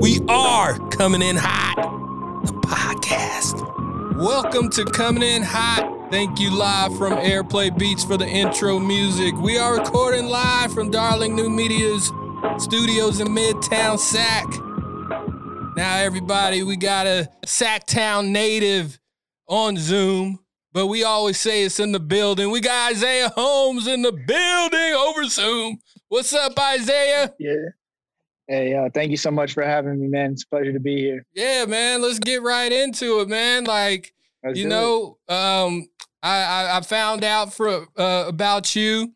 We are coming in hot, the podcast. Welcome to Coming In Hot. Thank you live from Airplay Beats for the intro music. We are recording live from Darling New Media's studios in Midtown Sac. Now, everybody, we got a Sactown native on Zoom, but we always say it's in the building. We got Isaiah Holmes in the building over Zoom. What's up, Isaiah? Yeah. Hey, uh, thank you so much for having me, man. It's a pleasure to be here. Yeah, man. Let's get right into it, man. Like, Let's you know, um, I, I I found out for uh, about you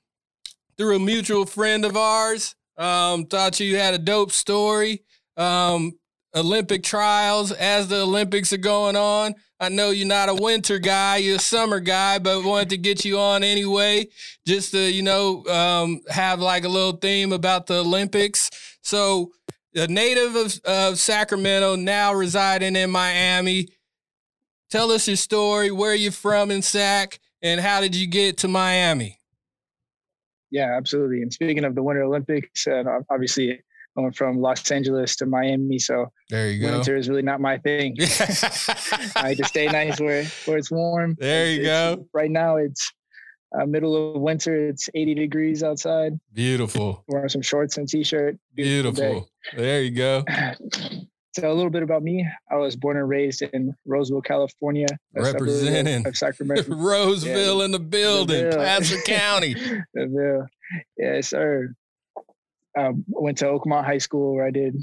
through a mutual friend of ours. Um, thought you had a dope story. Um, Olympic trials as the Olympics are going on. I know you're not a winter guy, you're a summer guy, but wanted to get you on anyway, just to you know um, have like a little theme about the Olympics. So, a native of, of Sacramento, now residing in Miami. Tell us your story. Where you from in Sac, and how did you get to Miami? Yeah, absolutely. And speaking of the Winter Olympics, uh, obviously going from Los Angeles to Miami, so There you go. winter is really not my thing. I like to stay nice where where it's warm. There you It's- go. Right now, it's uh, middle of winter. It's 80 degrees outside. Beautiful. Wearing some shorts and t-shirt. Beautiful. There you go. So a little bit about me. I was born and raised in Roseville, California. a suburb of- Representing. of Sacramento. Roseville in the building. Placer County. The. Yes, sir. Um, went to Oakmont High School where I did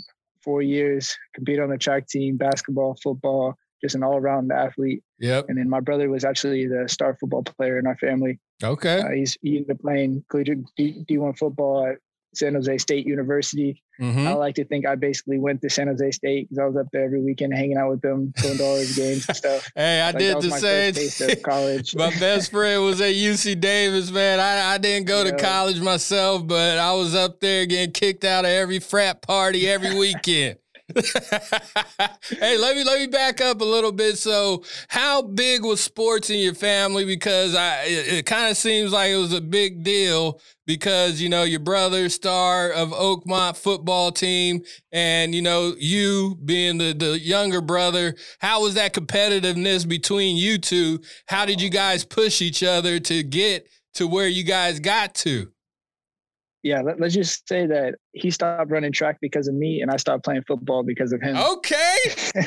four years, competed on the track team, basketball, football, just an all-around athlete. Yep. And then my brother was actually the star football player in our family. Okay. Uh, he's he ended up playing collegiate D- D1 football at San Jose State University. hmm I like to think I basically went to San Jose State because I was up there every weekend hanging out with them, going to all his games and stuff. Hey, I Like, did the same. college. My best friend was at UC Davis, man. I, I didn't go to college myself, but I was up there getting kicked out of every frat party every weekend. hey, let me let me back up a little bit. So, how big was sports in your family? Because I it, it kind of seems like it was a big deal because you know your brother star of Oakmont football team, and you know you being the the younger brother. How was that competitiveness between you two? How did you guys push each other to get to where you guys got to? Yeah, let, us just say that he stopped running track because of me, and I stopped playing football because of him. Okay.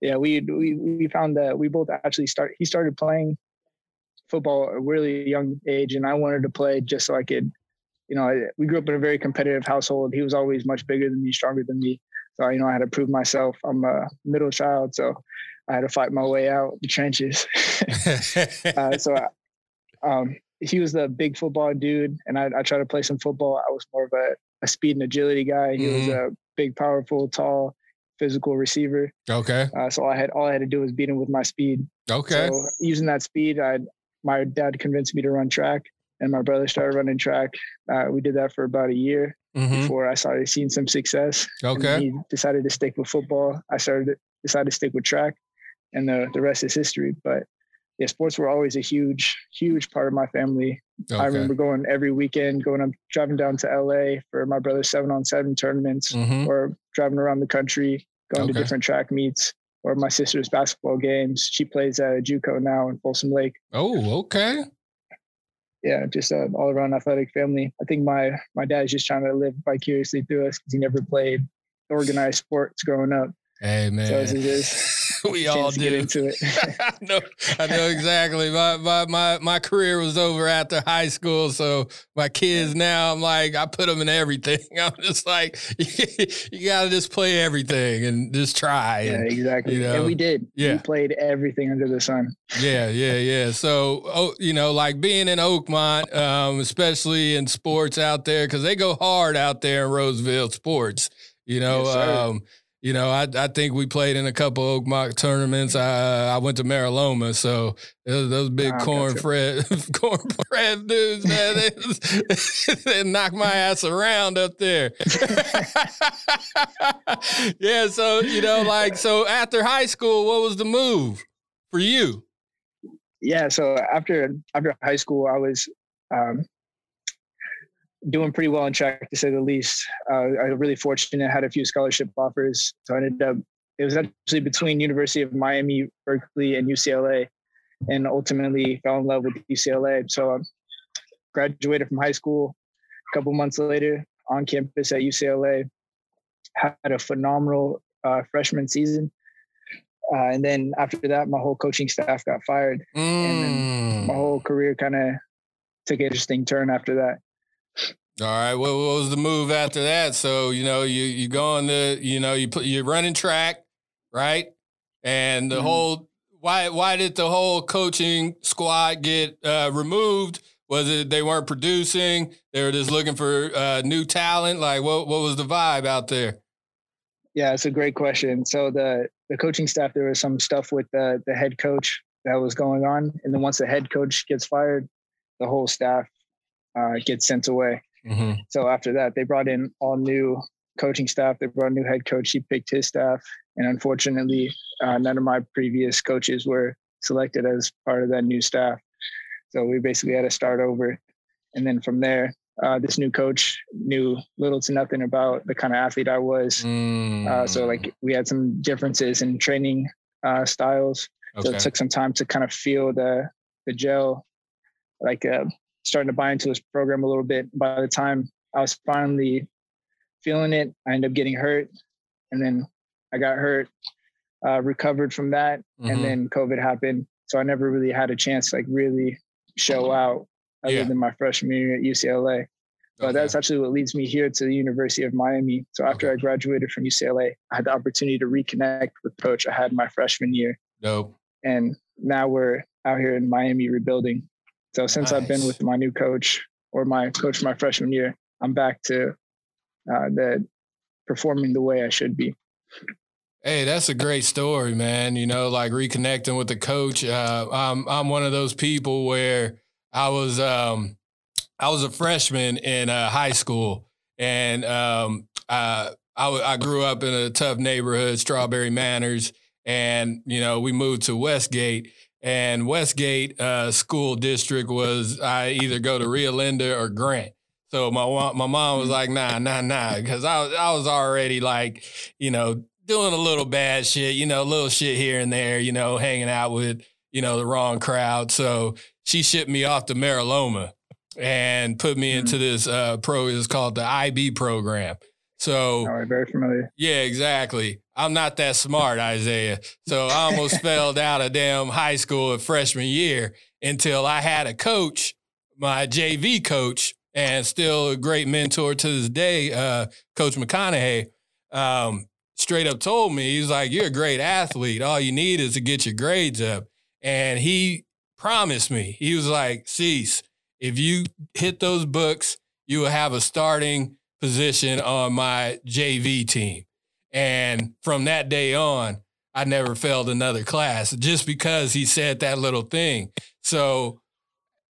Yeah, we we we found that we both actually start. He started playing football at a really young age, and I wanted to play just so I could. You know, I, we grew up in a very competitive household. He was always much bigger than me, stronger than me. So you know, I had to prove myself. I'm a middle child, so I had to fight my way out the trenches. uh, so I, um, he was the big football dude, and I, I tried to play some football. I was more of a, a speed and agility guy. He was a big, powerful, tall, physical receiver. okay. Uh, so I had all I had to do was beat him with my speed. Okay. So using that speed, I my dad convinced me to run track, and my brother started running track. Uh, we did that for about a year hmm before I started seeing some success. Okay. he decided to stick with football. I started decided to stick with track, and the the rest is history. But yeah, sports were always a huge, huge part of my family. I remember going every weekend, going up, driving down to LA for my brother's seven on seven tournaments, hmm or driving around the country, going Okay. to different track meets, or my sister's basketball games. She plays at JUCO now in Folsom Lake. Oh, okay. Yeah, just an all around athletic family. I think my my dad is just trying to live vicariously through us because he never played organized sports growing up. Hey man, So just we all do. into it. I know, I know exactly. My, my my my career was over after high school, so my kids now, I'm like, I put them in everything. I'm just like, you got to just play everything and just try. yeah, And, exactly. you know, and we did. yeah. We played everything under the sun. yeah, yeah, yeah. So, oh, you know, like being in Oakmont, um, especially in sports out there, because they go hard out there in Roseville sports. You know, Yes, um, you know, I, I think we played in a couple Oakmont tournaments. I I went to Mira Loma, so those, those big gotcha. cornbread cornbread dudes, man, they, they knock my ass around up there. yeah, so you know, like, so after high school, what was the move for you? yeah so after after high school i was um doing pretty well in track to say the least. Uh, I was really fortunate, had a few scholarship offers. So I ended up, it was actually between University of Miami, Berkeley, and UCLA, and ultimately fell in love with UCLA. So I graduated from high school. A couple months later, on campus at UCLA, had a phenomenal uh, freshman season. Uh, and then after that, my whole coaching staff got fired, mm. and my whole career kind of took an interesting turn after that. All right. What, what, was the move after that? So you know, you you go on the, you know, you put you're running track, right? And the mm-hmm. whole why why did the whole coaching squad get uh, removed? Was it they weren't producing? They were just looking for uh, new talent. Like what what was the vibe out there? Yeah, it's a great question. So the the coaching staff, there was some stuff with the the head coach that was going on, and then once the head coach gets fired, the whole staff uh, gets sent away. Mm-hmm. So after that, they brought in all new coaching staff. They brought a new head coach. He picked his staff, and unfortunately, uh, none of my previous coaches were selected as part of that new staff. So we basically had to start over, and then from there, uh, this new coach knew little to nothing about the kind of athlete I was. Mm. Uh, so like we had some differences in training uh, styles. Okay. So it took some time to kind of feel the the gel, like uh, starting to buy into this program a little bit. By the time I was finally feeling it, I ended up getting hurt, and then I got hurt, uh, recovered from that, mm-hmm. and then COVID happened. So I never really had a chance to like really show out other yeah. than my freshman year at UCLA. But okay. that's actually what leads me here to the University of Miami. So after okay. I graduated from UCLA, I had the opportunity to reconnect with coach I had my freshman year. Dope. And now we're out here in Miami rebuilding. So since nice. I've been with my new coach or my coach my freshman year, I'm back to uh, the performing the way I should be. Hey, that's a great story, man. You know, like reconnecting with the coach. Uh, I'm I'm one of those people where I was um, I was a freshman in uh, high school, and um, I, I, I grew up in a tough neighborhood, Strawberry Manors, and you know we moved to Westgate, and Westgate uh, school district was I either go to Rio Linda or Grant. So my my mom was like, nah, nah, nah, because I was I was already like, you know, doing a little bad shit, you know, a little shit here and there, you know, hanging out with you know the wrong crowd. So she shipped me off to Mira Loma and put me into mm-hmm. this uh, pro. It's called the IB program. So, oh, very familiar. Yeah, exactly. I'm not that smart, Isaiah. So I almost failed out of damn high school at freshman year until I had a coach, my JV coach, and still a great mentor to this day, uh, Coach McConaughey. Um, straight up told me, he's like, You're a great athlete. All you need is to get your grades up. And he promised me, he was like, Cease, if you hit those books, you will have a starting position on my JV team. And from that day on, I never failed another class just because he said that little thing. So,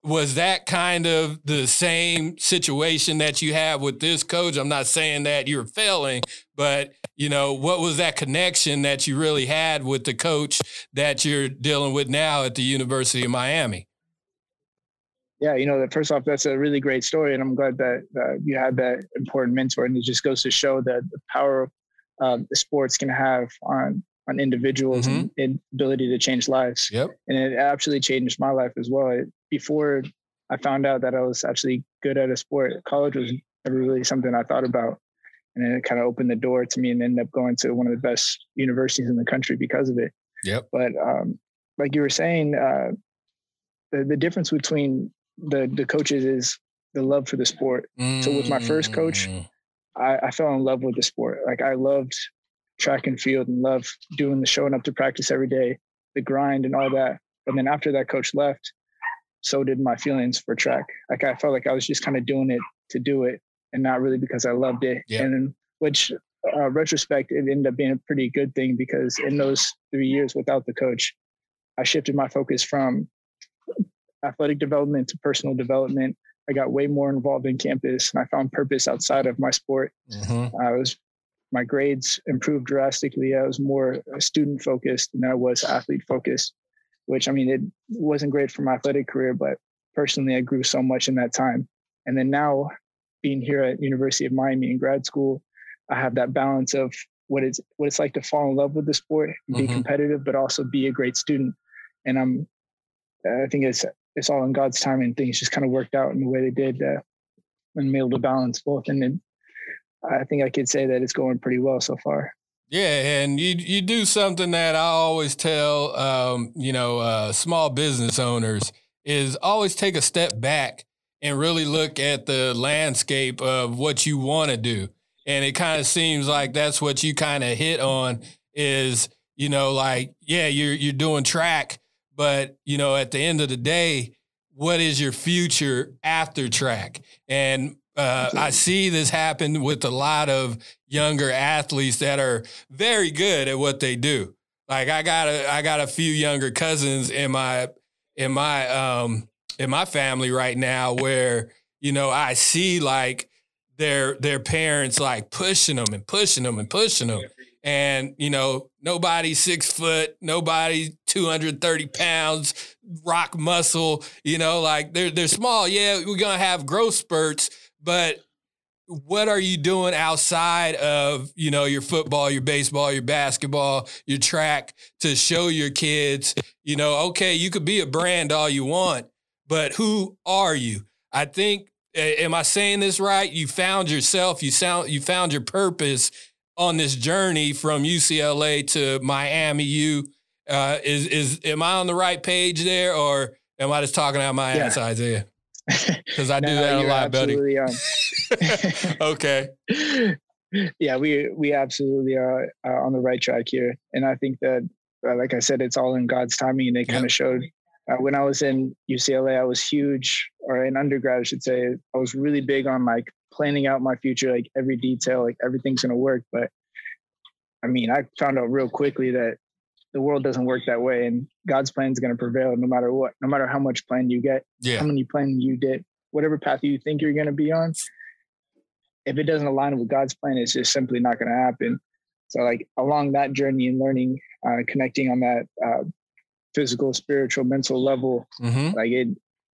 was that kind of the same situation that you have with this coach? I'm not saying that you're failing, but you know, what was that connection that you really had with the coach that you're dealing with now at the University of Miami? Yeah, you know, that first off, that's a really great story, and I'm glad that uh, you had that important mentor. And it just goes to show that the power um, the sports can have on on individuals mm-hmm. and, and, ability to change lives. Yep. And it actually changed my life as well. It, before I found out that I was actually good at a sport, college was never really something I thought about. And then it kind of opened the door to me and ended up going to one of the best universities in the country because of it. Yep. But um, like you were saying, uh, the, the difference between the, the coaches is the love for the sport. Mm-hmm. So with my first coach, mm. I, I fell in love with the sport. Like I loved track and field and loved doing the showing up to practice every day, the grind and all that. And then after that coach left, so did my feelings for track. Like I felt like I was just kind of doing it to do it and not really because I loved it. Yeah. And which uh, retrospect, it ended up being a pretty good thing because in those three years without the coach, I shifted my focus from athletic development to personal development. I got way more involved in campus and I found purpose outside of my sport. Mm-hmm. I was my grades improved drastically. I was more student focused than I was athlete focused, which I mean it wasn't great for my athletic career, but personally I grew so much in that time. And then now being here at University of Miami in grad school, I have that balance of what it's what it's like to fall in love with the sport, be mm-hmm. competitive, but also be a great student. And I'm, I think it's it's all in God's time, and things just kind of worked out in the way they did, uh, and able to balance both. And then I think I could say that it's going pretty well so far. Yeah, and you you do something that I always tell, um, you know, uh, small business owners is always take a step back and really look at the landscape of what you want to do. And it kind of seems like that's what you kind of hit on is, you know, like, yeah, you're you're doing track, but you know, at the end of the day, what is your future after track? And uh, I see this happen with a lot of younger athletes that are very good at what they do. Like I got a I got a few younger cousins in my in my um in my family right now where you know I see like their their parents like pushing them and pushing them and pushing them and you know nobody six foot nobody 230 pounds rock muscle you know like they're they're small. Yeah we're gonna have growth spurts but what are you doing outside of you know your football your baseball your basketball your track to show your kids you know okay you could be a brand all you want but who are you? I think am i saying this right? You found yourself you sound you found your purpose on this journey from ucla to miami u uh, is is am i on the right page there or am i just talking out my yeah. ass isaiah because I no, do that a lot, buddy. Um, okay. Yeah, we we absolutely are uh, on the right track here, and I think that, uh, like I said, it's all in God's timing, and it kind of showed. Uh, when I was in UCLA, I was huge, or in undergrad, I should say, I was really big on like planning out my future, like every detail, like everything's gonna work. But I mean, I found out real quickly that the world doesn't work that way and god's plan is going to prevail no matter what no matter how much plan you get yeah. how many plan you did whatever path you think you're going to be on if it doesn't align with god's plan it's just simply not going to happen so like along that journey and learning uh, connecting on that uh, physical spiritual mental level mm-hmm. like it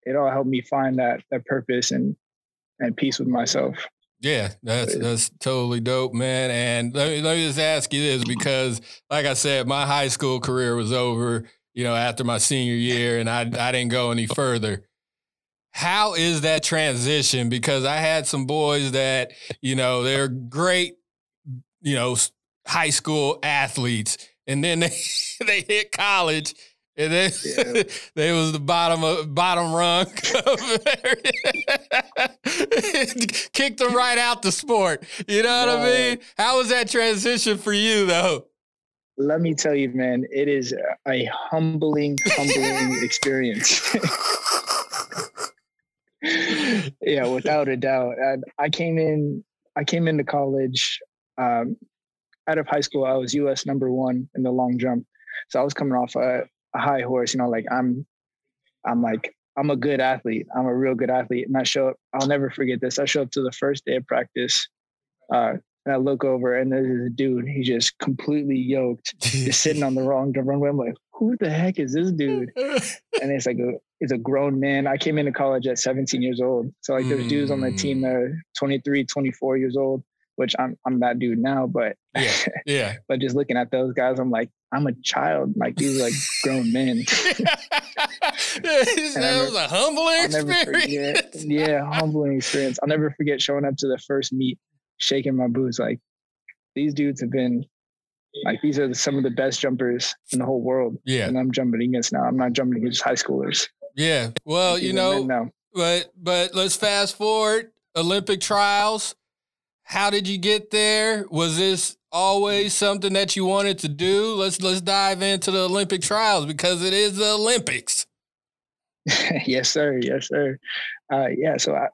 it all helped me find that that purpose and and peace with myself yeah, that's that's totally dope, man. And let me, let me just ask you this because, like I said, my high school career was over, you know, after my senior year, and I I didn't go any further. How is that transition? Because I had some boys that, you know, they're great, you know, high school athletes, and then they they hit college and then yeah. they was the bottom of bottom rung. Kicked them right out the sport. You know what I mean? How was that transition for you though? Let me tell you, man, it is a humbling, humbling experience. yeah, without a doubt. I, I, came in. I came into college. Um, out of high school, I was U.S. number one in the long jump. So I was coming off a high horse, you know, like I'm, I'm like, I'm a good athlete. I'm a real good athlete. And I show up, I'll never forget this. I show up to the first day of practice, uh, and I look over and there's a dude, he's just completely yoked, just sitting on the wrong runway. I'm like, who the heck is this dude? and it's like a, it's a grown man. I came into college at 17 years old. So like there's mm. dudes on the team that are 23, 24 years old, which I'm, I'm that dude now, but yeah, yeah. but just looking at those guys, I'm like, I'm a child. Like these are like grown men. that was a humbling experience. Forget, yeah, humbling experience. I'll never forget showing up to the first meet, shaking my boots. Like these dudes have been like these are some of the best jumpers in the whole world. Yeah. And I'm jumping against now. I'm not jumping against high schoolers. Yeah. Well, you know, but but let's fast forward. Olympic trials. How did you get there? Was this always something that you wanted to do? Let's let's dive into the Olympic trials because it is the Olympics. yes, sir. Yes, sir. Uh, yeah. So I,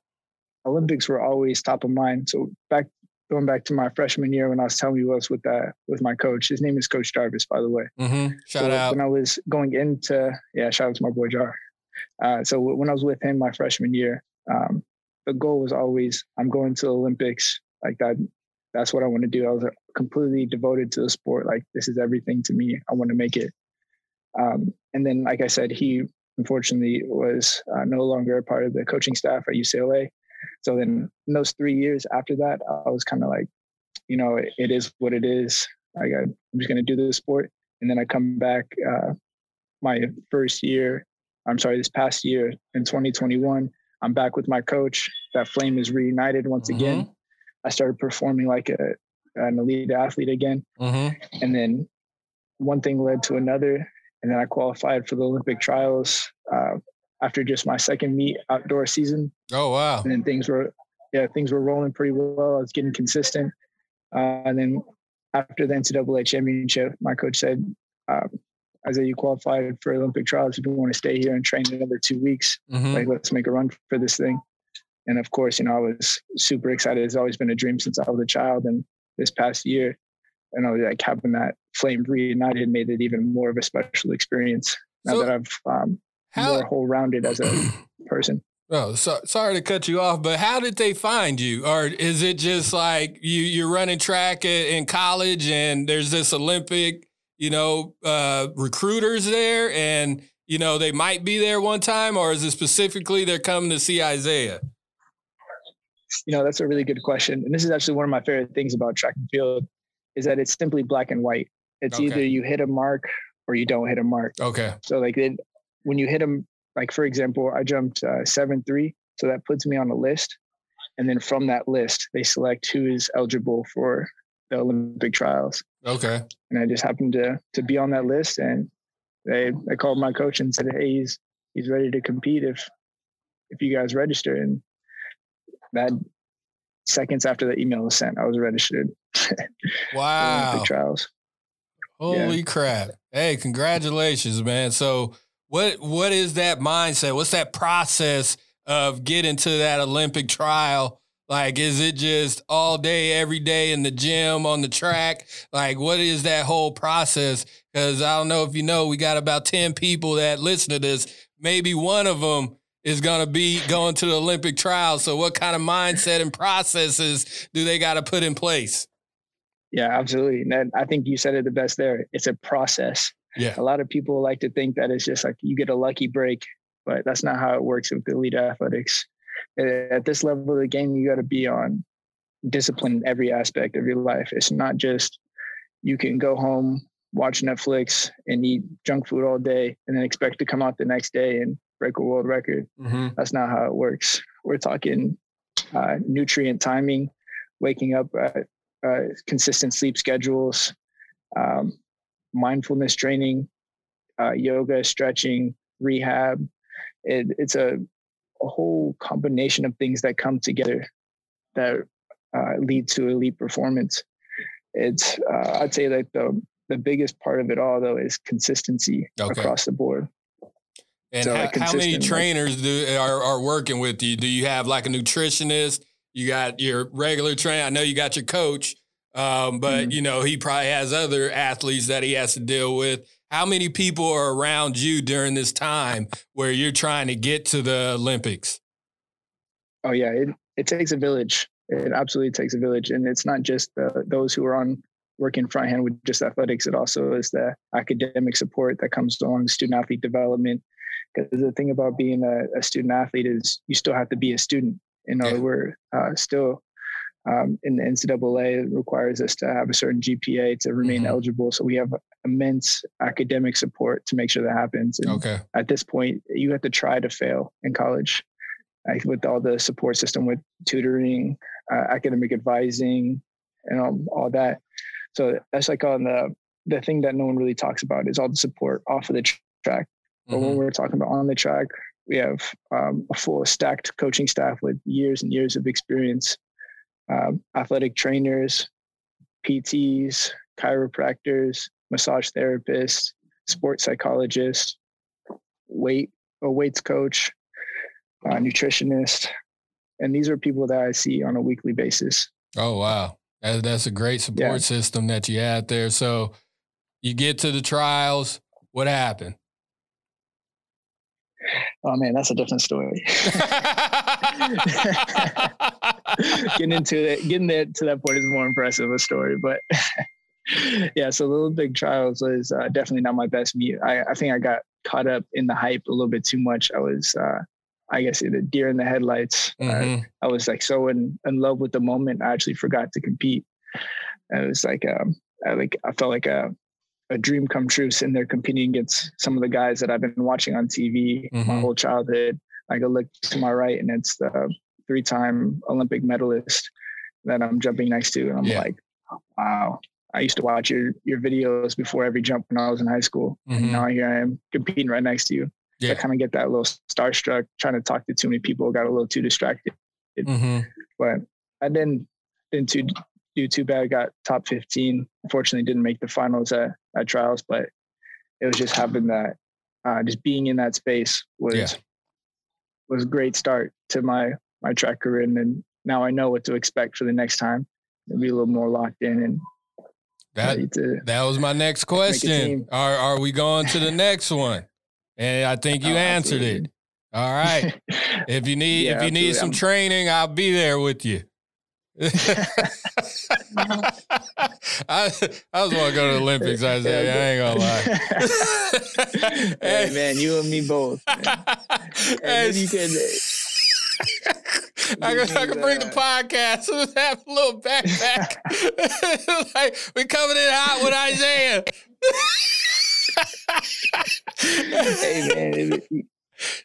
Olympics were always top of mind. So back going back to my freshman year when I was telling you was with uh, with my coach. His name is Coach Jarvis, by the way. Mm-hmm. Shout so out. When I was going into yeah, shout out to my boy Jar. Uh, so when I was with him my freshman year, um, the goal was always I'm going to the Olympics. Like that, that's what I want to do. I was completely devoted to the sport. Like this is everything to me. I want to make it. Um, and then, like I said, he unfortunately was uh, no longer a part of the coaching staff at UCLA. So then in those three years after that, I was kind of like, you know, it, it is what it is. I got, I'm just going to do the sport. And then I come back uh, my first year. I'm sorry, this past year in 2021, I'm back with my coach. That flame is reunited once mm-hmm. again. I started performing like a, an elite athlete again. Mm-hmm. And then one thing led to another. And then I qualified for the Olympic trials uh, after just my second meet outdoor season. Oh, wow. And then things were, yeah, things were rolling pretty well. I was getting consistent. Uh, and then after the NCAA championship, my coach said, um, Isaiah, you qualified for Olympic trials. If you want to stay here and train another two weeks, mm-hmm. like let's make a run for this thing. And of course, you know, I was super excited. It's always been a dream since I was a child. And this past year, you know, like having that flame reunited made it even more of a special experience. Now so that I've um, how, more whole rounded as a person. Oh, so, sorry to cut you off, but how did they find you? Or is it just like you you're running track in college and there's this Olympic, you know, uh, recruiters there, and you know they might be there one time, or is it specifically they're coming to see Isaiah? You know, that's a really good question, and this is actually one of my favorite things about track and field is that it's simply black and white. It's okay. either you hit a mark or you don't hit a mark. Okay. So like it, when you hit them, like for example, I jumped uh, seven three, so that puts me on a list, and then from that list they select who is eligible for the Olympic trials. Okay. And I just happened to to be on that list, and they they called my coach and said, "Hey, he's he's ready to compete if if you guys register." And that seconds after the email was sent, I was registered. wow. Olympic trials. Holy yeah. crap. Hey, congratulations, man. So what what is that mindset? What's that process of getting to that Olympic trial? Like, is it just all day, every day in the gym, on the track? Like, what is that whole process? Because I don't know if you know, we got about 10 people that listen to this. Maybe one of them is going to be going to the Olympic trials. So, what kind of mindset and processes do they got to put in place? Yeah, absolutely. And I think you said it the best there. It's a process. Yeah. A lot of people like to think that it's just like you get a lucky break, but that's not how it works with elite athletics. At this level of the game, you got to be on discipline in every aspect of your life. It's not just you can go home, watch Netflix, and eat junk food all day, and then expect to come out the next day and break a world record. Mm-hmm. That's not how it works. We're talking uh, nutrient timing, waking up at uh, consistent sleep schedules, um, mindfulness training, uh, yoga, stretching, rehab. It, it's a, a whole combination of things that come together that uh, lead to elite performance. It's uh, I'd say that the the biggest part of it all though is consistency okay. across the board. And so, how, how, many trainers do are, are working with you? Do you have like a nutritionist? You got your regular trainer. I know you got your coach, um, but mm-hmm. you know he probably has other athletes that he has to deal with. How many people are around you during this time where you're trying to get to the Olympics? Oh yeah, it it takes a village. It absolutely takes a village, and it's not just the, those who are on working front hand with just athletics. It also is the academic support that comes along student athlete development, because the thing about being a, a, student athlete is you still have to be a student. In yeah. we're uh, still um, in the NCAA requires us to have a certain GPA to remain mm-hmm. eligible. So we have immense academic support to make sure that happens. And okay. At this point, you have to try to fail in college, like with all the support system with tutoring, uh, academic advising, and all, all that. So that's like on the the thing that no one really talks about is all the support off of the track. But mm-hmm. when we're talking about on the track, we have um, a full stacked coaching staff with years and years of experience, um, athletic trainers, PTs, chiropractors, massage therapists, sports psychologists, weight a weights coach, uh, nutritionist, and these are people that I see on a weekly basis. Oh wow, that's a great support yeah. system that you had there. So you get to the trials. What happened? Oh man, that's a different story. getting into it, getting there to that point is more impressive a story, but yeah. So Little Big Trials was uh, definitely not my best meet. I, I think I got caught up in the hype a little bit too much. I was uh, I guess the deer in the headlights. Mm-hmm. I was like so in, in love with the moment. I actually forgot to compete. And it was like, um, I like, I felt like a, a dream come true sitting there competing against some of the guys that I've been watching on TV mm-hmm. my whole childhood. I go look to my right and it's the three time Olympic medalist that I'm jumping next to. And I'm yeah. like, wow, I used to watch your your videos before every jump when I was in high school. Mm-hmm. And now here I am competing right next to you. Yeah. I kind of get that little starstruck, trying to talk to too many people, got a little too distracted. Mm-hmm. But I didn't didn't too, do too bad. Got top 15. Unfortunately, didn't make the finals at, at trials, but it was just having that, uh, just being in that space was yeah. was a great start to my my track career. And then now I know what to expect for the next time. And be a little more locked in and that that was my next question. Are are we going to the next one? And I think you oh, answered absolutely. it. All right. if you need yeah, if you need some training, I'll be there with you. I, I just want to go to the Olympics. I say I ain't gonna lie. hey, man, you and me both. Hey, you can I can, I can bring the podcast and have a little backpack. like we coming in hot with Isaiah. hey man,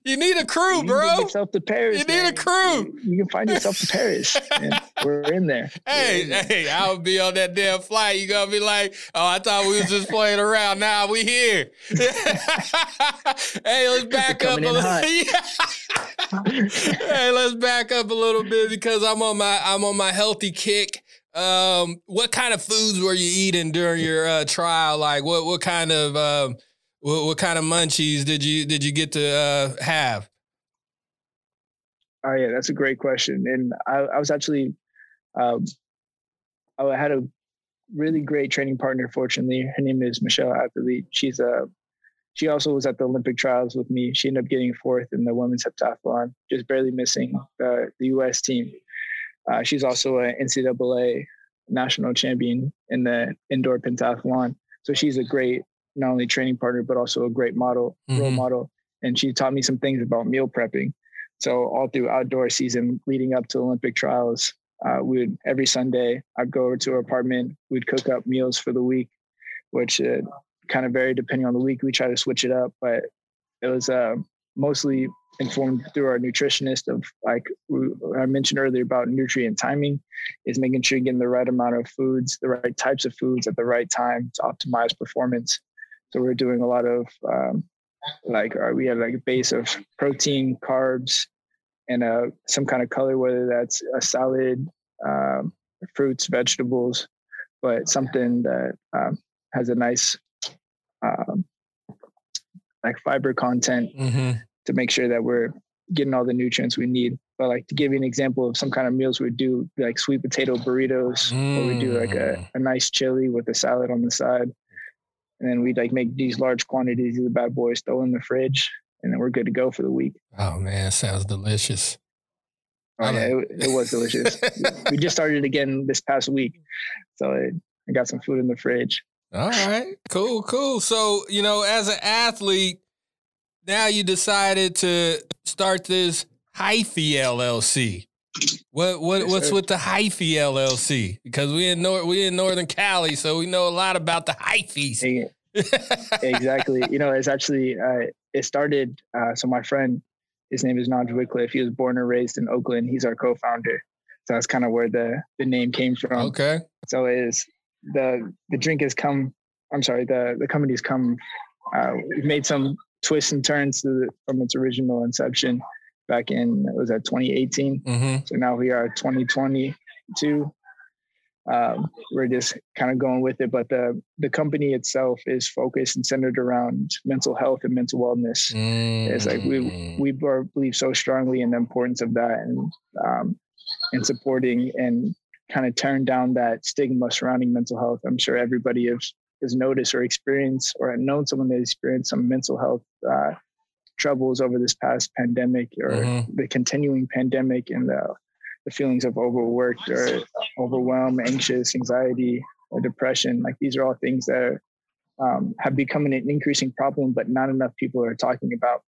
you need a crew, you bro. Get yourself to Paris. You need a crew. You, you, can find yourself to Paris. We're in there. Hey, hey, I'll be on that damn flight. You gonna be like, oh, I thought we was just playing around. Now nah, we here. hey, let's back up a little. hey, let's back up a little bit because I'm on my I'm on my healthy kick. Um, what kind of foods were you eating during your uh, trial? Like, what what kind of um, what, what kind of munchies did you did you get to uh, have? Oh yeah, that's a great question. And I, I was actually, um, I had a really great training partner. Fortunately, her name is Michelle Atherley. She's a she also was at the Olympic trials with me. She ended up getting fourth in the women's heptathlon, just barely missing the, the U.S. team. Uh, she's also an NCAA national champion in the indoor pentathlon. So she's a great not only training partner but also a great model, mm-hmm. role model. And she taught me some things about meal prepping. So all through outdoor season leading up to Olympic trials, uh, we would every Sunday I'd go over to her apartment. We'd cook up meals for the week, which uh, kind of varied depending on the week. We try to switch it up, but it was uh, mostly informed through our nutritionist of like I mentioned earlier about nutrient timing is making sure you're getting the right amount of foods, the right types of foods at the right time to optimize performance. So we're doing a lot of um, like uh, we had like a base of protein, carbs, and uh, some kind of color, whether that's a salad, um, fruits, vegetables, but something that um, has a nice um, like fiber content mm-hmm. to make sure that we're getting all the nutrients we need. But like to give you an example of some kind of meals we do like sweet potato burritos, mm. or we do like a, mm. a nice chili with a salad on the side. And then we'd like make these large quantities of the bad boys, throw in the fridge, and then we're good to go for the week. Oh man, sounds delicious. Oh, yeah, it, it was delicious. we just started again this past week, so it, I got some food in the fridge. All right, cool, cool. So, you know, as an athlete, now you decided to start this Hyphy LLC. What what what's with the Hyphy LLC? Because we in North we in Northern Cali, so we know a lot about the Hyphys. exactly. You know, it's actually uh, it started. Uh, so my friend, his name is Naj Wycliffe. He was born and raised in Oakland. He's our co-founder. So that's kind of where the the name came from. Okay. So it is the the drink has come. I'm sorry, the the company's come. Uh, we've made some twists and turns the, from its original inception back in it was at 2018. Mm-hmm. So now we are 2022. Um, we're just kind of going with it, but the the company itself is focused and centered around mental health and mental wellness. Mm-hmm. It's like we mm. we believe so strongly in the importance of that and um, and supporting and kind of turn down that stigma surrounding mental health. I'm sure everybody has, has noticed or experienced or known someone that experienced some mental health uh, troubles over this past pandemic or mm-hmm. the continuing pandemic and the, the feelings of overworked or overwhelmed, anxious, anxiety, or depression. Like these are all things that um, have become an increasing problem, but not enough people are talking about.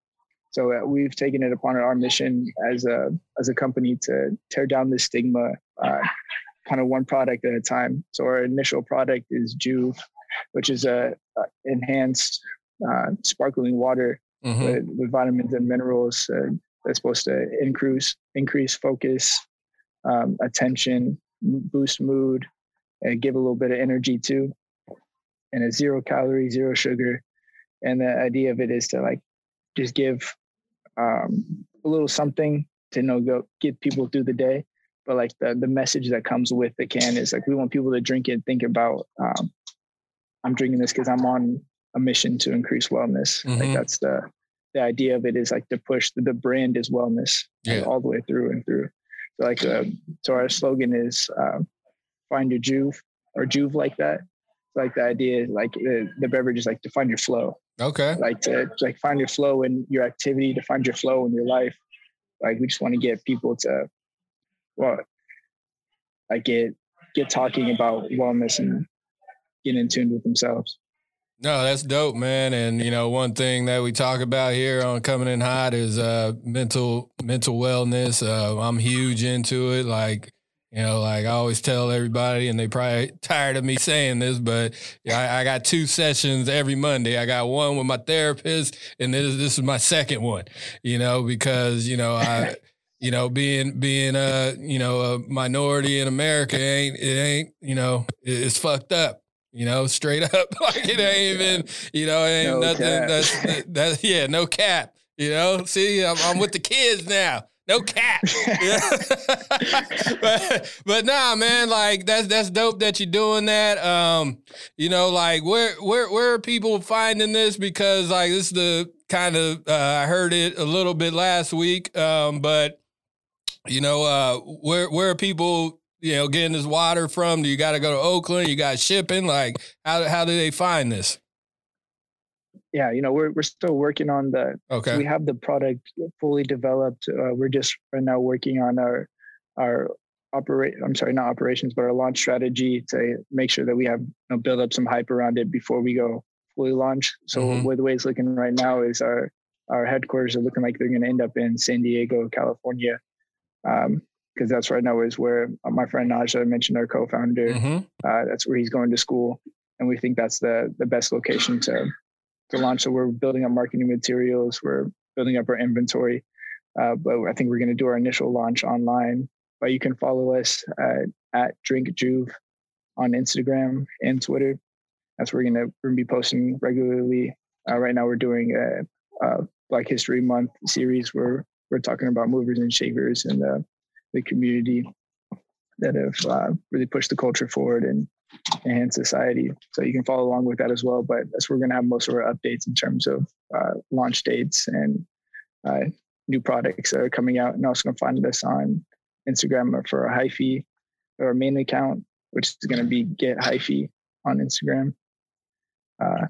So uh, we've taken it upon our mission as a as a company to tear down the stigma, uh, kind of one product at a time. So our initial product is Juve, which is a, a enhanced uh, sparkling water mm-hmm. with, with, vitamins and minerals uh, that's supposed to increase increase focus, um, attention, boost mood, and give a little bit of energy too. And a zero calorie, zero sugar. And the idea of it is to like just give um, a little something to know go get people through the day. But like the the message that comes with the can is like we want people to drink it think about um, I'm drinking this because I'm on a mission to increase wellness. Mm-hmm. Like that's the the idea of it is like to push the, the brand is wellness yeah. like, all the way through and through. So like uh, so our slogan is uh, find your juve or juve like that. like the idea is like the, the beverage is like to find your flow. Okay. Like to, to like find your flow in your activity, to find your flow in your life. Like we just want to get people to well like get get talking about wellness and get in tune with themselves. No, that's dope, man. And you know, one thing that we talk about here on Coming in Hot is uh, mental mental wellness. Uh, I'm huge into it. Like, you know, like I always tell everybody, and they probably tired of me saying this, but yeah, I, I, got two sessions every Monday. I got one with my therapist, and this this is my second one. You know, because you know I. you know, being being a you know a minority in America ain't it ain't you know it's fucked up you know, straight up. like it ain't even, you know, it ain't no nothing. Cap. That's that, that, yeah, no cap. You know, see, I'm, I'm with the kids now. No cap. but, but nah, man, like that's that's dope that you're doing that. Um, you know, like where where where are people finding this? Because like this is the kind of uh, I heard it a little bit last week. Um, but you know, uh, where where are people you know, getting this water from? Do you got to go to Oakland? You got shipping? Like, how how do they find this? Yeah, you know, we're we're still working on the. Okay. We have the product fully developed. Uh, we're just right now working on our our operate. I'm sorry, not operations, but our launch strategy to make sure that we have you know, build up some hype around it before we go fully launch. So mm-hmm. where the way it's looking right now is our our headquarters are looking like they're going to end up in San Diego, California. Um, because that's right now is where my friend Naja mentioned our co-founder. Mm-hmm. Uh, that's where he's going to school, and we think that's the the best location to to launch. So we're building up marketing materials. We're building up our inventory, uh, but I think we're going to do our initial launch online. But you can follow us uh, at Drink Juve on Instagram and Twitter. That's where we're going to be posting regularly. Uh, right now, we're doing a, a, Black History Month series where we're talking about movers and shakers and uh, the community that have uh, really pushed the culture forward and enhanced society. So you can follow along with that as well. But that's where we're going to have most of our updates in terms of uh, launch dates and uh, new products that are coming out. And also going to find us on Instagram for a hyphy or a main account, which is going to be get hyphy on Instagram. Uh,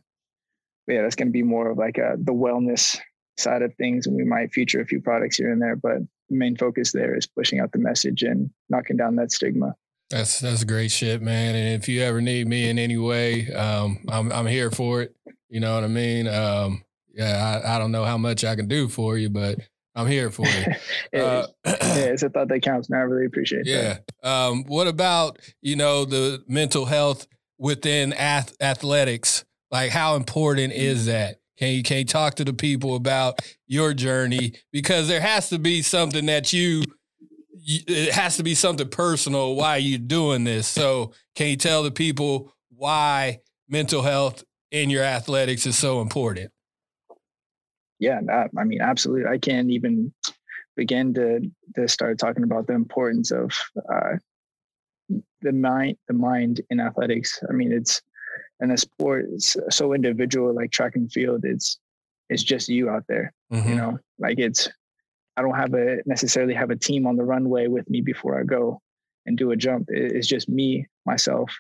yeah, that's going to be more of like a, the wellness side of things, and we might feature a few products here and there. But main focus there is pushing out the message and knocking down that stigma. That's that's great shit, man. And if you ever need me in any way, um, I'm I'm here for it. You know what I mean? Um, yeah, I, I don't know how much I can do for you, but I'm here for you. uh, yeah, it's a thought that counts, man. I really appreciate yeah. that. Yeah. Um, what about you know the mental health within ath- athletics? Like, how important is that? Can you can talk to the people about your journey because there has to be something that you it has to be something personal why you're doing this. So can you tell the people why mental health in your athletics is so important? Yeah, I mean, absolutely. I can't even begin to to start talking about the importance of uh, the mind, the mind in athletics. I mean, it's and a sport is so individual like track and field it's it's just you out there mm-hmm. you know? Like it's i don't have a necessarily have a team on the runway with me before i go and do a jump. It's just me myself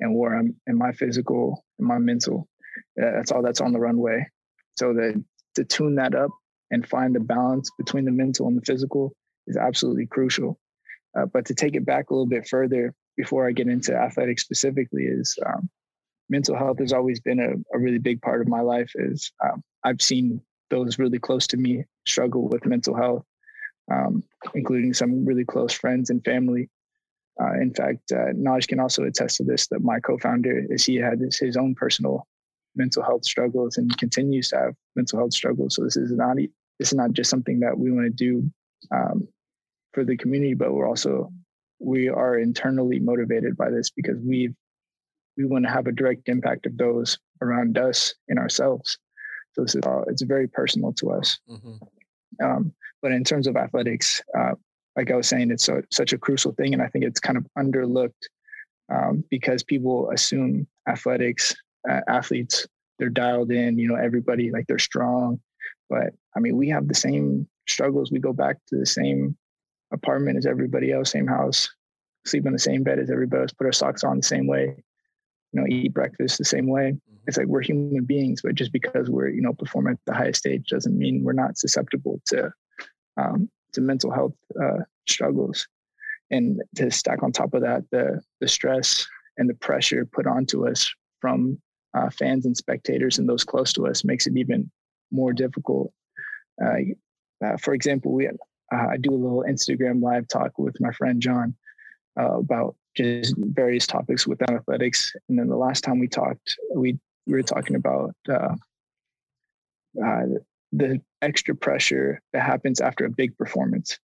and where i'm in my physical and my mental. That's all that's on the runway. So that to tune that up and find the balance between the mental and the physical is absolutely crucial. Uh, but to take it back a little bit further before i get into athletics specifically is um, mental health has always been a, a really big part of my life is um, I've seen those really close to me struggle with mental health, um, including some really close friends and family. Uh, in fact, uh, Naj can also attest to this. That my co-founder is he had his, his own personal mental health struggles and continues to have mental health struggles. So this is not this is not just something that we want to do um, for the community, but we're also we are internally motivated by this because we we want to have a direct impact of those around us and ourselves. So this is all, it's very personal to us. Mm-hmm. Um, but in terms of athletics, uh, like I was saying, it's so, such a crucial thing, and I think it's kind of underlooked um, because people assume athletics, uh, athletes, they're dialed in. You know, everybody like they're strong, but I mean, we have the same struggles. We go back to the same apartment as everybody else, same house, sleep in the same bed as everybody else, put our socks on the same way, you know, eat breakfast the same way. Mm-hmm. It's like we're human beings, but just because we're, you know, performing at the highest stage doesn't mean we're not susceptible to um, to mental health uh, struggles. And to stack on top of that, the the stress and the pressure put onto us from uh, fans and spectators and those close to us makes it even more difficult. Uh, uh for example, we uh, I do a little Instagram live talk with my friend John uh, about just various topics within athletics. And then the last time we talked, we, we were talking about uh, uh, the extra pressure that happens after a big performance.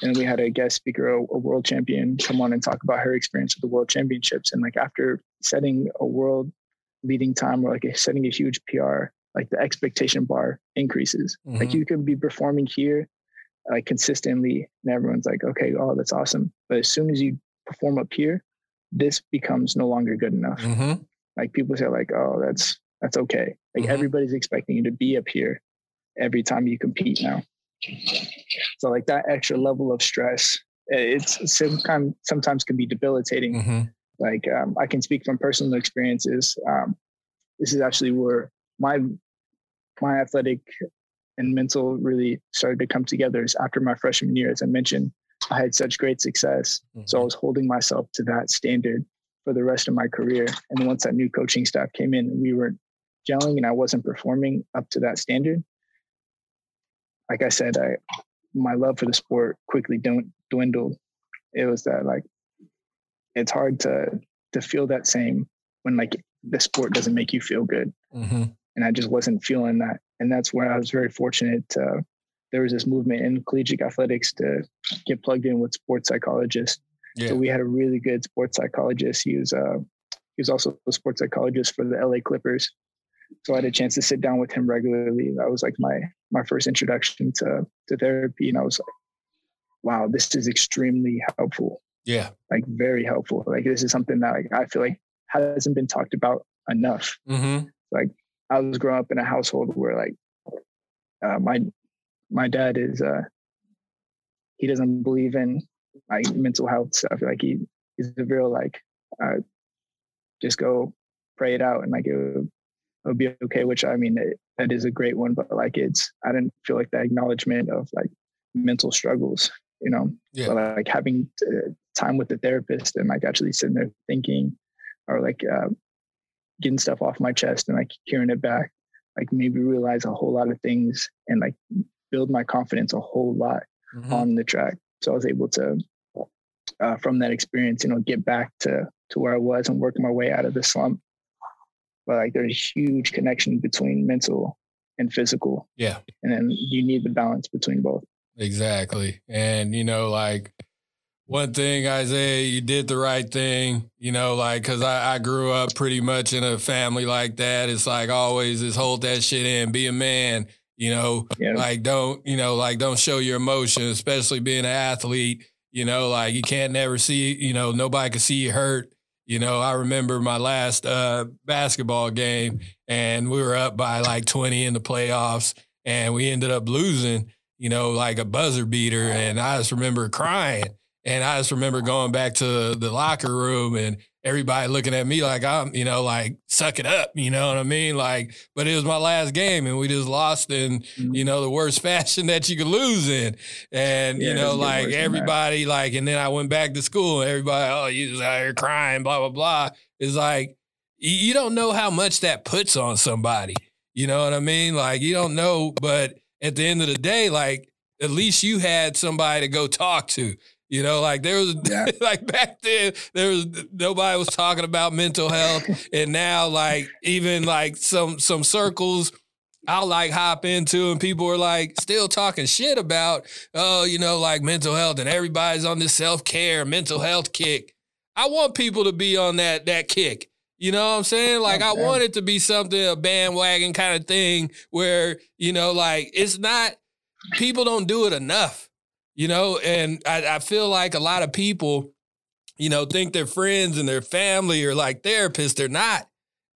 And we had a guest speaker, a, a, world champion, come on and talk about her experience with the world championships. And like after setting a world leading time or like setting a huge PR, like the expectation bar increases. Mm-hmm. Like you could be performing here like consistently and everyone's like okay oh that's awesome but as soon as you perform up here this becomes no longer good enough mm-hmm. like people say like oh that's that's okay like mm-hmm. everybody's expecting you to be up here every time you compete now so like that extra level of stress it's sometimes sometimes can be debilitating mm-hmm. like um, i can speak from personal experiences um, this is actually where my my athletic and mental really started to come together is after my freshman year. As I mentioned, I had such great success. Mm-hmm. So I mm-hmm. was holding myself to that standard for the rest of my career. And once that new coaching staff came in, we were gelling and I wasn't performing up to that standard. Like I said, I my love for the sport quickly don't dwindled. It was that like it's hard to to feel that same when like the sport doesn't make you feel good. Mm-hmm. And I just wasn't feeling that and that's where I was very fortunate. To, there was this movement in collegiate athletics to get plugged in with sports psychologists. Yeah. So we had a really good sports psychologist. He was uh, he was also a sports psychologist for the LA Clippers. So I had a chance to sit down with him regularly. That was like my my first introduction to to therapy, and I was like, "Wow, this is extremely helpful." Yeah, like very helpful. Like this is something that like I feel like hasn't been talked about enough. Mm-hmm. Like I was growing up in a household where like uh, my my dad is uh, he doesn't believe in like mental health stuff. Like he is a real like uh, just go pray it out and like it would, it would be okay. Which I mean it, that is a great one, but like it's I didn't feel like the acknowledgement of like mental struggles. You know, yeah. but like having time with the therapist and like actually sitting there thinking or like uh, getting stuff off my chest and like hearing it back, like maybe realize a whole lot of things and like build my confidence a whole lot mm-hmm. on the track. So I was able to, uh, from that experience, you know, get back to to where I was and work my way out of the slump. But like there's a huge connection between mental and physical. Yeah. And then you need the balance between both. Exactly. And you know, like one thing, Isaiah, you did the right thing, you know, like, cause I, I, grew up pretty much in a family like that. It's like always just hold that shit in, be a man, you know, yeah. like don't, you know, like don't show your emotion, especially being an athlete, you know, like you can't never see, you know, nobody can see you hurt. You know, I remember my last uh, basketball game and we were up by like 20 in the playoffs and we ended up losing, you know, like a buzzer beater. And I just remember crying and I just remember going back to the locker room and everybody looking at me like I'm, you know, like suck it up, you know what I mean? Like, but it was my last game and we just lost in, mm-hmm. you know, the worst fashion that you could lose in. And, yeah, you know, like everybody, like, and then I went back to school and everybody, oh, you just out here crying, blah, blah, blah. It's like, you don't know how much that puts on somebody. You know what I mean? Like you don't know, but at the end of the day, like at least you had somebody to go talk to. You know, like there was yeah. like back then there was nobody was talking about mental health, and now like even like some some circles I'll like hop into and people are like still talking shit about, oh, you know, like mental health and everybody's on this self care, mental health kick. I want people to be on that that kick. You know what I'm saying? Like okay. I want it to be something a bandwagon kind of thing where you know, like it's not people don't do it enough. You know, and I, I feel like a lot of people, you know, think their friends and their family are like therapists. They're not.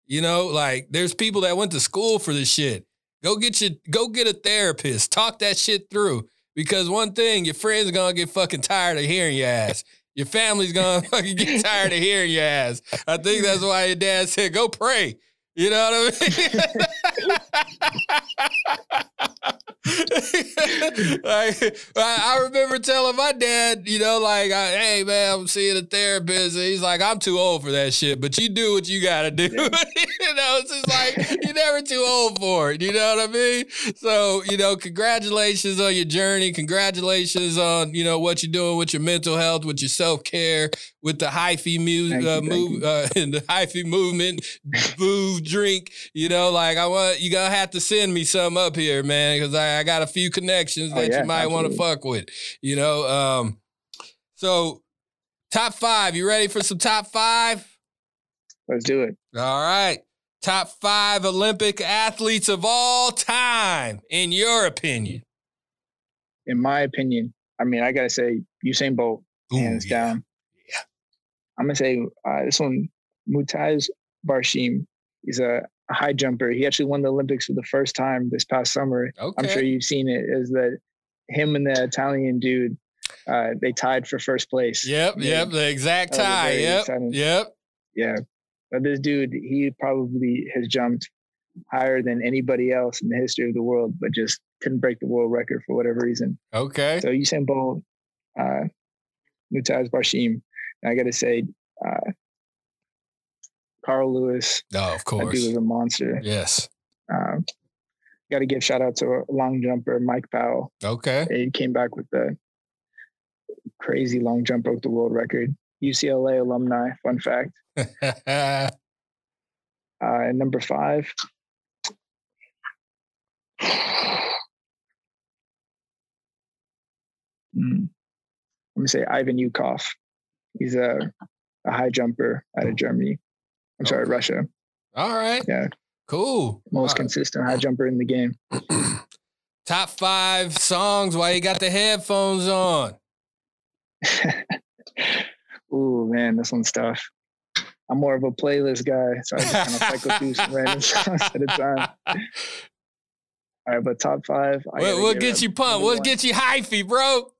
You know, like there's people that went to school for this shit. Go get your go get a therapist. Talk that shit through. Because one thing, your friends are gonna get fucking tired of hearing your ass. Your family's gonna fucking get tired of hearing your ass. I think that's why your dad said, "Go pray." You know what I mean? like, I remember telling my dad, you know, like, hey man, I'm seeing a therapist. And he's like, I'm too old for that shit, but you do what you got to do. Yeah. you know, it's just like you're never too old for it. You know what I mean? So, you know, congratulations on your journey. Congratulations on you know what you're doing with your mental health, with your self care, with the hyphy music, uh, move, uh, and the hyphy movement, move, drink. You know, like I want you gonna have to send me some up here, man, because I I got a few connections oh, that yeah, you might want to fuck with. You know, um, so top five. You ready for some top five? Let's do it. All right. Top five Olympic athletes of all time, in your opinion. In my opinion, I mean, I gotta say Usain Bolt, Ooh, hands yeah. down. I'm gonna say uh, this one, Mutaz Barshim. He's a a high jumper. He actually won the Olympics for the first time this past summer. Okay. I'm sure you've seen it. Is that him and the Italian dude? Uh, they tied for first place. Yep, yep, the exact tie. Yep, exciting. yep. Yeah, but this dude, he probably has jumped higher than anybody else in the history of the world, but just couldn't break the world record for whatever reason. Okay. So Usain Bolt, uh, Mutaz Barshim, I got to say, uh, Carl Lewis. Oh, of course. That dude was a monster. Yes. Um, Got to give shout out to a long jumper Mike Powell. Okay. He came back with the crazy long jump, broke the world record. UCLA alumni. Fun fact. uh, and number five. Mm. Let me say Ivan Ukhov. He's a, a high jumper out of Germany. I'm sorry, okay. Russia. All right. Yeah. Cool. Most uh, consistent high jumper in the game. Top five songs while you got the headphones on. Ooh, man, this one's tough. I'm more of a playlist guy, so I just kind of cycle through some random songs at a time. All right, but top five. What, what gets you pumped? What gets you hyphy, bro?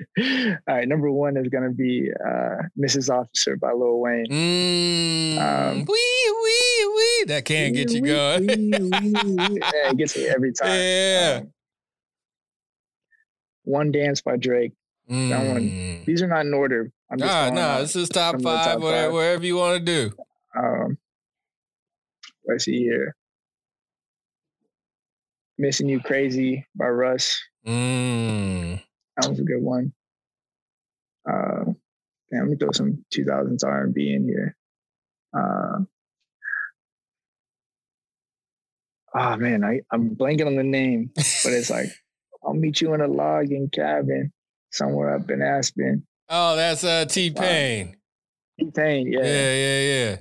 All right, number one is gonna be uh, "Mrs. Officer" by Lil Wayne. Mm, um, wee wee wee. That can't get you going. Wee, wee, yeah, it gets me every time. Yeah. Um, one dance by Drake. Mm. That one. Mm. These are not in order. I'm just nah, nah. This is top five, top whatever, five. wherever you want to do. Um, let's see here. "Missing You Crazy" by Russ. Mm. That was a good one. Uh, damn, let me throw some 2000s R&B in here. Uh, oh man, I, I'm blanking on the name, but it's like, I'll meet you in a logging cabin somewhere up in Aspen. Oh, that's uh, T Pain. T Pain, yeah. Yeah, yeah, yeah.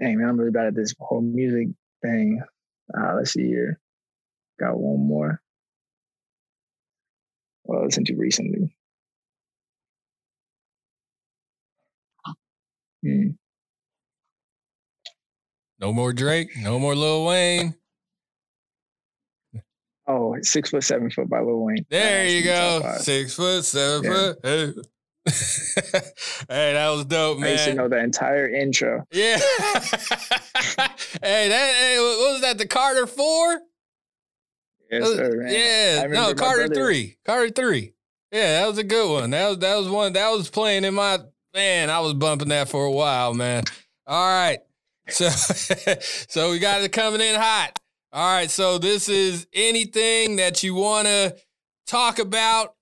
Dang, man, I'm really bad at this whole music thing. Uh, let's see here. Got one more well, I listened to recently. Hmm. No more Drake. No more Lil Wayne. Oh, six foot, seven foot by Lil Wayne. There you go. Six foot, seven yeah. foot. Hey. hey, that was dope, man. I used to know the entire intro. Yeah. hey, that hey, what was that? The Carter Four? Yes, sir. Yeah, no, Carter three, Carter three. Yeah, that was a good one. That was that was one that was playing in my man. I was bumping that for a while, man. All right, So, so we got it coming in hot. All right. So this is anything that you want to talk about,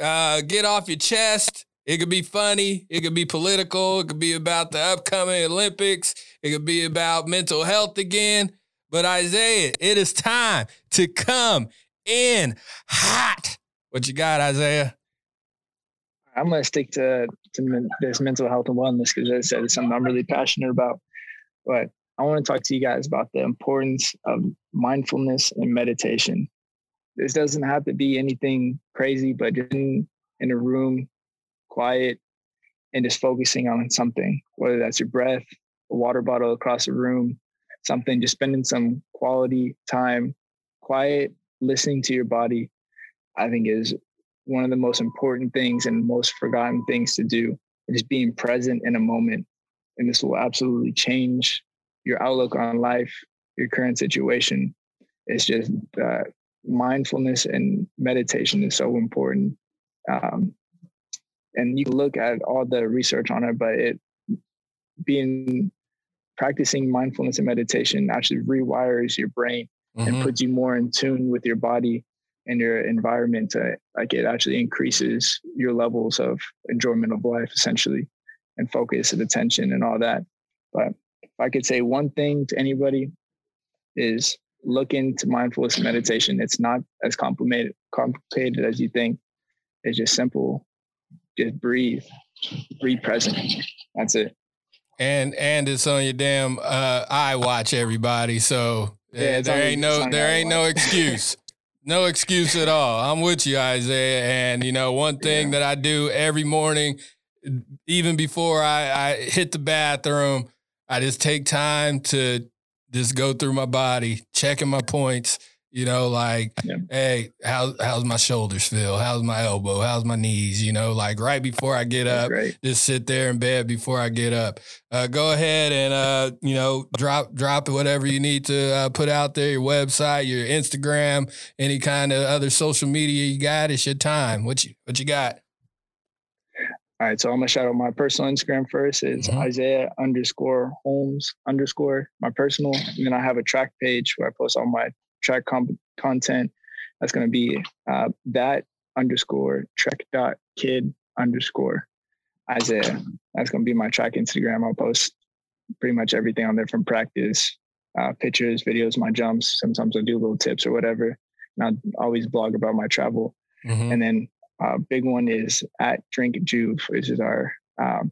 uh, get off your chest. It could be funny. It could be political. It could be about the upcoming Olympics. It could be about mental health again. But Isaiah, it is time to come in hot. What you got, Isaiah? I'm gonna stick to to this mental health and wellness because, as I said, it's something I'm really passionate about. But I want to talk to you guys about the importance of mindfulness and meditation. This doesn't have to be anything crazy, but just in a room, quiet, and just focusing on something, whether that's your breath, a water bottle across the room, something, just spending some quality time, quiet, listening to your body, I think is one of the most important things and most forgotten things to do. Just being present in a moment. And this will absolutely change your outlook on life, your current situation. It's just uh, mindfulness and meditation is so important. Um, and you look at all the research on it, but it being practicing mindfulness and meditation actually rewires your brain mm-hmm. and puts you more in tune with your body and your environment. To, like it actually increases your levels of enjoyment of life, essentially, and focus and attention and all that. But if I could say one thing to anybody is look into mindfulness meditation. It's not as complicated complicated as you think. It's just simple. Just breathe. Breathe present. That's it. And and it's on your damn uh I watch everybody. So yeah, there ain't no there ain't no excuse. no excuse at all. I'm with you, Isaiah. And you know, one thing yeah. that I do every morning, even before I, I hit the bathroom, I just take time to just go through my body, checking my points. You know, like, yeah. hey, how how's my shoulders feel? How's my elbow? How's my knees? You know, like right before I get up, just sit there in bed before I get up. Uh, go ahead and uh, you know, drop drop whatever you need to uh, put out there. Your website, your Instagram, any kind of other social media you got. It's your time. What you what you got? All right, so I'm gonna shout out my personal Instagram first. It's mm-hmm. Isaiah underscore Holmes underscore my personal, and then I have a track page where I post all my track content. That's gonna be uh, that underscore trek dot kid underscore Isaiah. That's gonna be my track Instagram. I'll post pretty much everything on there from practice, uh, pictures, videos, my jumps. Sometimes I do little tips or whatever. And I always blog about my travel. Mm-hmm. And then uh, big one is at Drink Juve, which is our um,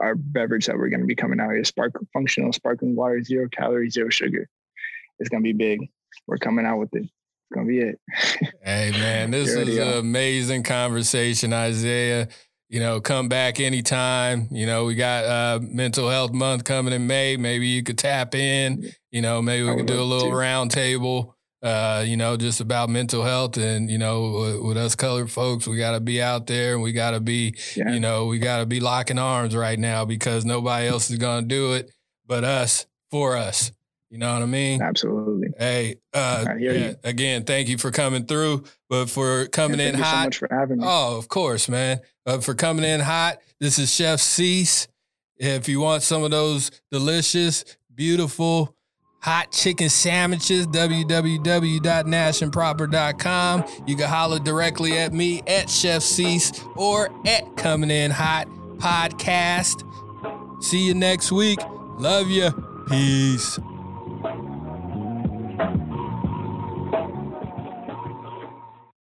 our beverage that we're going to be coming out here. Spark functional sparkling water, zero calories, zero sugar. It's going to be big. We're coming out with it. It's going to be it. hey man, this is an amazing conversation, Isaiah. You know, come back anytime. You know, we got uh, mental health month coming in May. Maybe you could tap in. You know, maybe we could do a little roundtable uh, you know, just about mental health. And, you know, with, with us colored folks, we got to be out there and we got to be, yeah. you know, we got to be locking arms right now because nobody else is going to do it but us for us. You know what I mean? Absolutely. Hey, uh, yeah, again, thank you for coming through, but for coming yeah, in hot. so much for having me. Oh, of course, man. Uh, for coming in hot. This is Chef Cease. If you want some of those delicious, beautiful, hot chicken sandwiches, www.nashandproper.com. You can holler directly at me at Chef Cease or at Coming In Hot Podcast. See you next week. Love you. Peace.